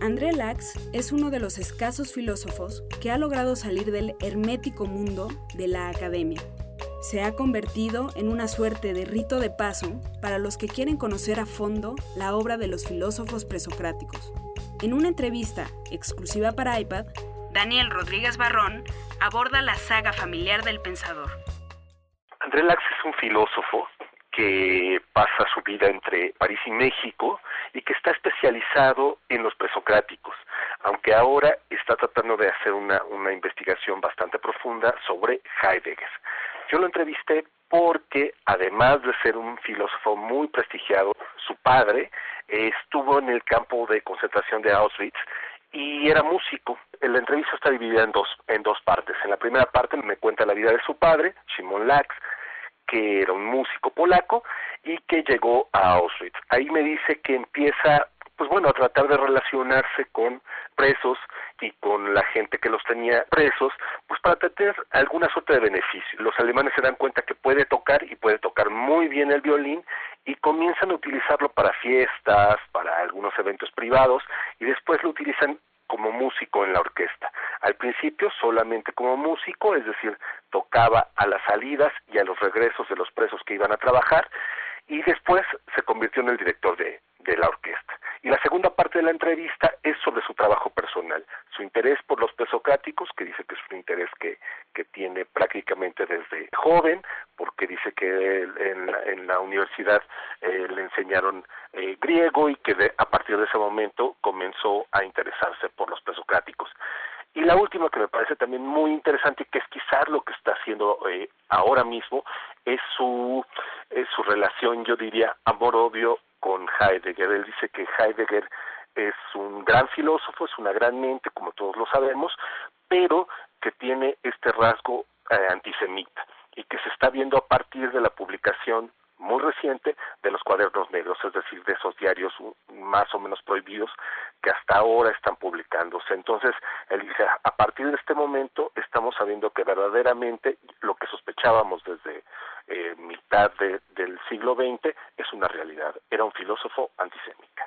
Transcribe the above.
André Lax es uno de los escasos filósofos que ha logrado salir del hermético mundo de la academia. Se ha convertido en una suerte de rito de paso para los que quieren conocer a fondo la obra de los filósofos presocráticos. En una entrevista exclusiva para iPad, Daniel Rodríguez Barrón aborda la saga familiar del pensador. André Lax es un filósofo que pasa su vida entre París y México y que está especializado en los presocráticos, aunque ahora está tratando de hacer una, una investigación bastante profunda sobre Heidegger. Yo lo entrevisté porque, además de ser un filósofo muy prestigiado, su padre estuvo en el campo de concentración de Auschwitz y era músico. La entrevista está dividida en dos, en dos partes. En la primera parte me cuenta la vida de su padre, Shimon Lax, que era un músico polaco y que llegó a Auschwitz. Ahí me dice que empieza, pues bueno, a tratar de relacionarse con presos y con la gente que los tenía presos, pues para tener alguna suerte de beneficio. Los alemanes se dan cuenta que puede tocar y puede tocar muy bien el violín y comienzan a utilizarlo para fiestas, para algunos eventos privados y después lo utilizan como músico en la orquesta. Al principio solamente como músico, es decir, tocaba a las salidas y a los regresos de los presos que iban a trabajar y después se convirtió en el director de, de la orquesta. Y la segunda parte de la entrevista es sobre su trabajo personal, su interés por los presocráticos, que dice que es un interés que, que tiene prácticamente desde joven, porque dice que en, en la universidad eh, le enseñaron eh, griego y que a partir de ese momento comenzó a interesarse por los presocráticos. La última que me parece también muy interesante que es quizás lo que está haciendo eh, ahora mismo es su, es su relación, yo diría, amor-odio con Heidegger. Él dice que Heidegger es un gran filósofo, es una gran mente, como todos lo sabemos, pero que tiene este rasgo eh, antisemita y que se está viendo a partir de la publicación muy reciente de los cuadernos negros, es decir, de esos diarios más o menos prohibidos que hasta ahora están publicándose. Entonces, él dice, a partir de este momento estamos sabiendo que verdaderamente lo que sospechábamos desde eh, mitad del siglo XX es una realidad. Era un filósofo antisemita.